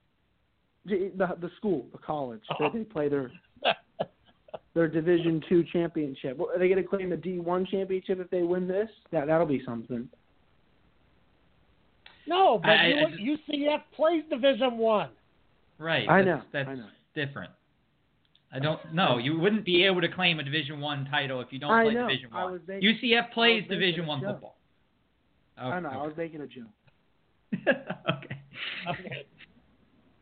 J- the the school, the college, Oh. where they play their their Division Two championship. Well, are they going to claim the D one championship if they win this? That that'll be something. No, but I- I- U- UCF plays Division One. Right. I know, That's I know. different. I don't know. You wouldn't be able to claim a Division One title if you don't I play know. Division I One. UCF plays Division One joke. football. Oh, I know. I was making a joke. okay. Okay.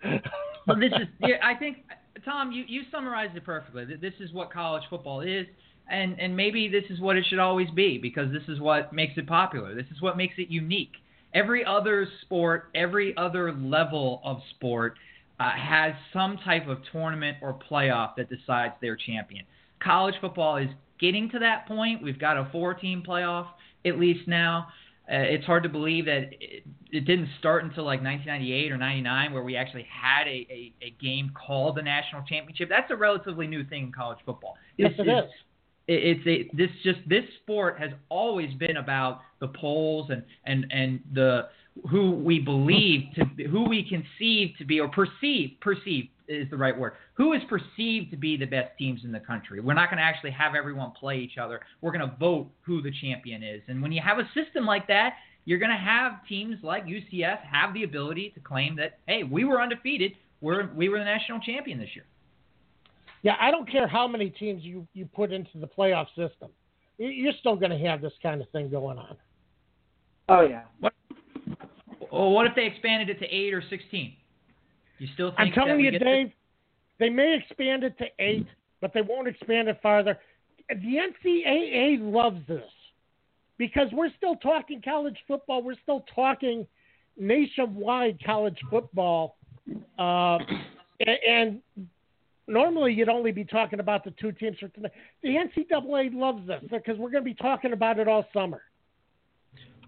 Well, this is. Yeah, I think Tom, you you summarized it perfectly. This is what college football is, and and maybe this is what it should always be because this is what makes it popular. This is what makes it unique. Every other sport, every other level of sport, uh, has some type of tournament or playoff that decides their champion. College football is getting to that point. We've got a four-team playoff at least now. Uh, it's hard to believe that it, it didn't start until like 1998 or 99 where we actually had a, a, a game called the national championship. That's a relatively new thing in college football. Yes, This it is. it- it's a this just this sport has always been about the polls and and and the who we believe to be, who we conceive to be or perceive perceive is the right word who is perceived to be the best teams in the country we're not going to actually have everyone play each other we're going to vote who the champion is and when you have a system like that you're going to have teams like UCF have the ability to claim that hey we were undefeated we're we were the national champion this year Yeah, I don't care how many teams you, you put into the playoff system. You- You're still going to have this kind of thing going on. Oh yeah. Well, what if they expanded it to eight or sixteen? You still think I'm telling you, get Dave, they may expand it to eight, but they won't expand it farther. The NCAA loves this because we're still talking college football. We're still talking nationwide college football. Uh, and normally you'd only be talking about the two teams. For tonight. The NCAA loves this because we're going to be talking about it all summer.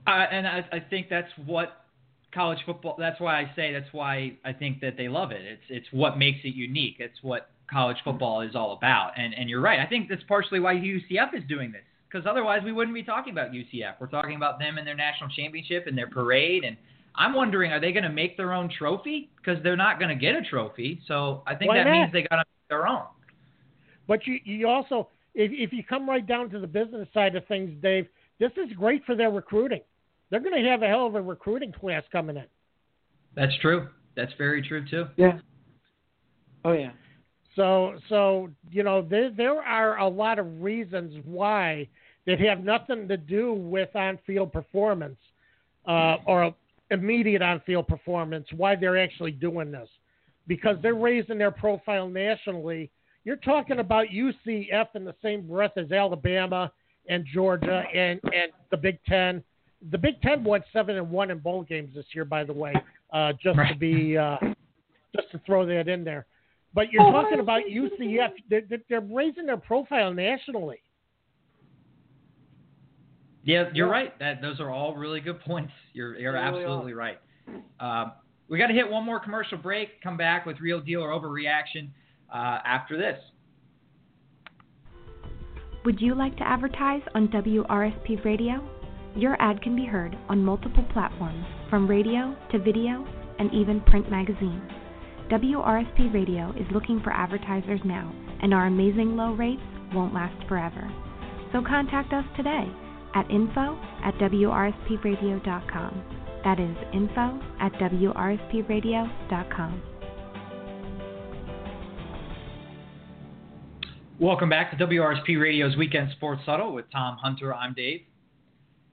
Uh, and I, I think that's what college football. That's why I say that's why I think that they love it. It's it's what makes it unique. It's what college football is all about. And and you're right. I think that's partially why UCF is doing this because otherwise we wouldn't be talking about UCF. We're talking about them and their national championship and their parade. And I'm wondering, are they going to make their own trophy? Because they're not going to get a trophy. So I think Why that not? means they got to make their own. But you, you also, if, if you come right down to the business side of things, Dave, this is great for their recruiting. They're going to have a hell of a recruiting class coming in. That's true. That's very true too. Yeah. Oh yeah. So, so you know, there there are a lot of reasons why that have nothing to do with on-field performance uh, or immediate on-field performance. Why they're actually doing this, because they're raising their profile nationally. You're talking about UCF in the same breath as Alabama and Georgia and and the Big Ten. The Big Ten went seven and one in bowl games this year, by the way, uh, just to be uh, just to throw that in there. But you're talking about UCF. They're, they're- they're raising their profile nationally. Yeah, you're right. That those are all really good points. You're you're They really absolutely right. Um, we got to hit one more commercial break. Come back with real deal or overreaction uh, after this. Would you like to advertise on WRSP Radio? Your ad can be heard on multiple platforms, from radio to video and even print magazines. WRSP Radio is looking for advertisers now, and our amazing low rates won't last forever. So contact us today at info at WRSPradio.com. That is info at WRSPradio.com. Welcome back to WRSP Radio's Weekend Sports Huddle with Tom Hunter. I'm Dave.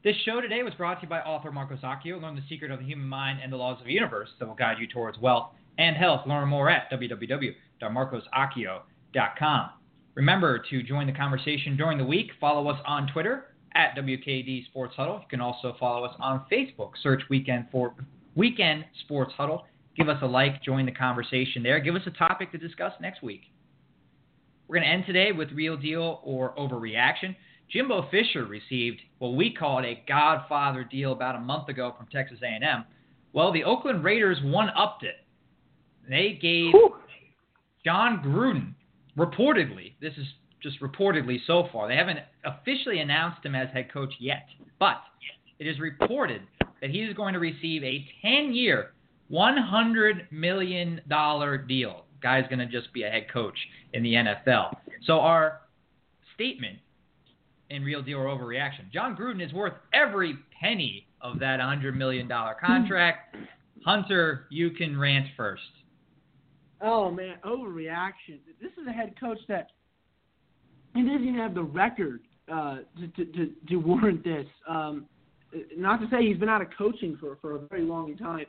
This show today was brought to you by author Marcos Accio. Learn the secret of the human mind and the laws of the universe that will guide you towards wealth and health. Learn more at www.marcosaccio.com. Remember to join the conversation during the week. Follow us on Twitter at WKD Sports Huddle. You can also follow us on Facebook. Search Weekend for Weekend Sports Huddle. Give us a like, join the conversation there. Give us a topic to discuss next week. We're going to end today with real deal or overreaction. Jimbo Fisher received what we called a Godfather deal about a month ago from Texas A&M. Well, the Oakland Raiders one-upped it. They gave. Jon Gruden, reportedly, this is just reportedly so far. They haven't officially announced him as head coach yet, but it is reported that he is going to receive a 10-year, $100 million deal. Guy's going to just be a head coach in the NFL. So our statement in Real Deal or Overreaction, Jon Gruden is worth every penny of that $100 million contract. Hunter, you can rant first. Oh man, overreaction. This is a head coach that he doesn't even have the record uh, to, to, to warrant this. Um, not to say he's been out of coaching for for a very long time,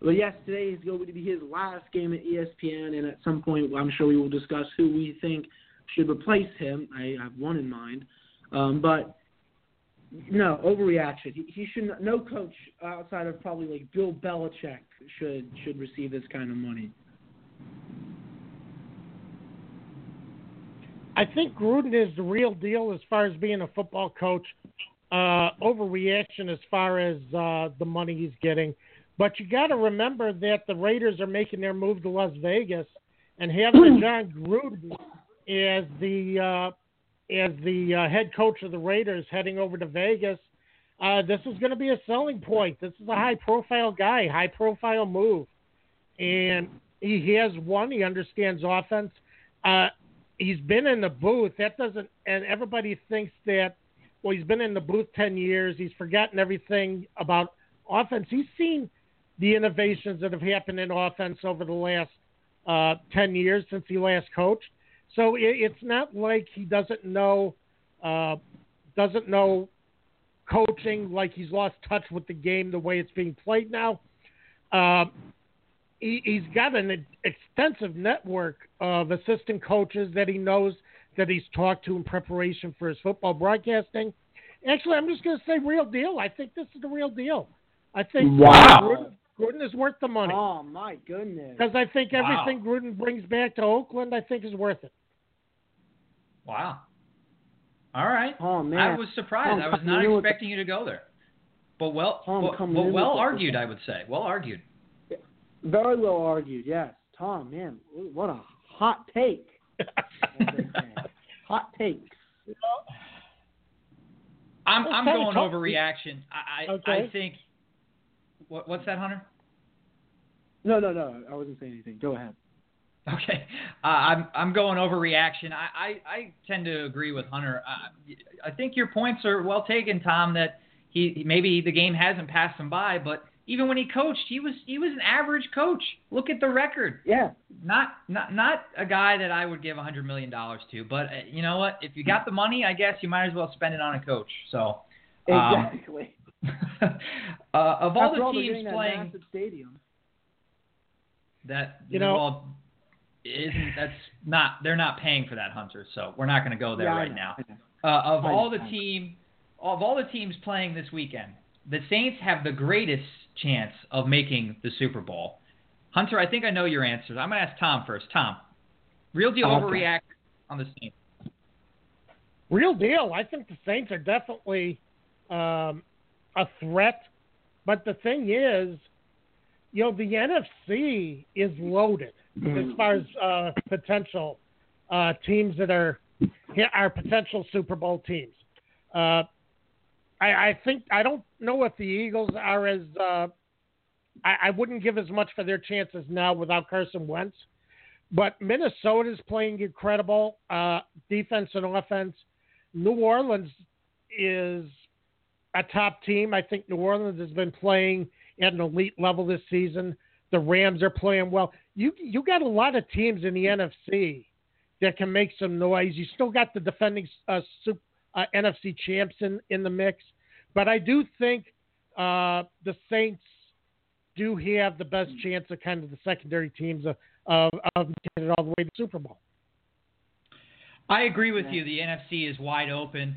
but yes, today is going to be his last game at ESPN, and at some point, I'm sure we will discuss who we think should replace him. I have one in mind, um, but no overreaction. He, he should no coach outside of probably like Bill Belichick should should receive this kind of money. I think Gruden is the real deal as far as being a football coach. Uh, overreaction as far as uh, the money he's getting. But you got to remember that the Raiders are making their move to Las Vegas, and having Jon Gruden as the uh, as the uh, head coach of the Raiders heading over to Vegas, uh, this is going to be a selling point. This is a high profile guy, high profile move, and he has won. He understands offense. Uh, he's been in the booth. That doesn't, and everybody thinks that. Well, he's been in the booth ten years. He's forgotten everything about offense. He's seen the innovations that have happened in offense over the last uh, ten years since he last coached. So it, it's not like he doesn't know, uh, doesn't know coaching. Like he's lost touch with the game the way it's being played now. Uh, he, has got an extensive network of assistant coaches that he knows that he's talked to in preparation for his football broadcasting. Actually, I'm just going to say real deal. I think this is the real deal. I think wow. Gruden, Gruden is worth the money. Oh my goodness! Because I think everything wow. Gruden brings back to Oakland, I think is worth it. Wow. All right. Oh man, I was surprised. I was not expecting you to go there. But well, but, but well argued, I would say. Well argued. Very well argued. Yes, Tom. Man, what a hot take. hot takes. I'm I'm going overreaction. I I, okay. I think. What what's that, Hunter? No, no, no. I wasn't saying anything. Go ahead. Okay, uh, I'm I'm going overreaction. I, I, I tend to agree with Hunter. Uh, I think your points are well taken, Tom. That he maybe the game hasn't passed him by, but even when he coached, he was he was an average coach. Look at the record. Yeah. Not not not a guy that I would give a hundred million dollars to, but uh, you know what? If you got the money, I guess you might as well spend it on a coach. So. Um, exactly. uh, of all After the all, teams that playing massive stadium. that you know well, isn't that's not they're not paying for that hunter, so we're not going to go there yeah, right now. Uh, of all the team, of all the teams playing this weekend, the Saints have the greatest chance of making the Super Bowl. Hunter, I think I know your answers. I'm going to ask Tom first. Tom, real deal okay. overreact on the Saints. Real deal. I think the Saints are definitely um, a threat, but the thing is, you know, the NFC is loaded as far as uh, potential uh, teams that are are potential Super Bowl teams. Uh, I, I, think I don't know if the Eagles are as uh, I, I, wouldn't give as much for their chances now without Carson Wentz, but Minnesota is playing incredible uh, defense and offense. New Orleans is a top team. I think New Orleans has been playing at an elite level this season. The Rams are playing well. You you got a lot of teams in the NFC that can make some noise. You still got the defending uh, super, uh, NFC champs in, in the mix, but I do think uh, the Saints do have the best chance of kind of the secondary teams of of, of making it all the way to Super Bowl. I agree with you. The NFC is wide open.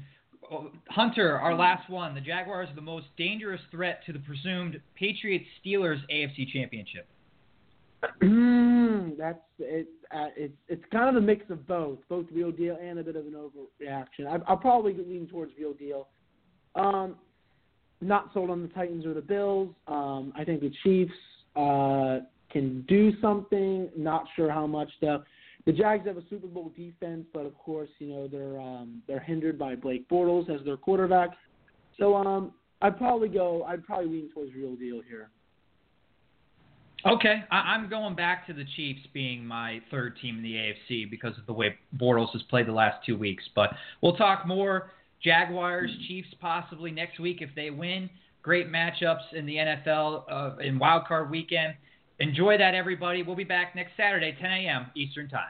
Hunter, our last one. The Jaguars are the most dangerous threat to the presumed Patriots Steelers AFC Championship. That's it. Uh, it's it's kind of a mix of both, both real deal and a bit of an overreaction. I, I'll probably lean towards real deal. Um, not sold on the Titans or the Bills. Um, I think the Chiefs uh, can do something. Not sure how much though. The Jags have a Super Bowl defense, but of course, you know they're um, they're hindered by Blake Bortles as their quarterback. So um, I'd probably go. I'd probably lean towards real deal here. Okay, I- I'm going back to the Chiefs being my third team in the AFC because of the way Bortles has played the last two weeks. But we'll talk more Jaguars, Chiefs possibly next week if they win. Great matchups in the NFL uh, in Wild Card Weekend. Enjoy that, everybody. We'll be back next Saturday, 10 a.m. Eastern Time.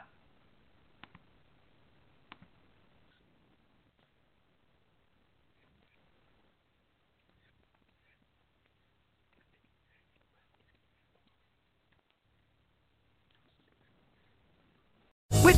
With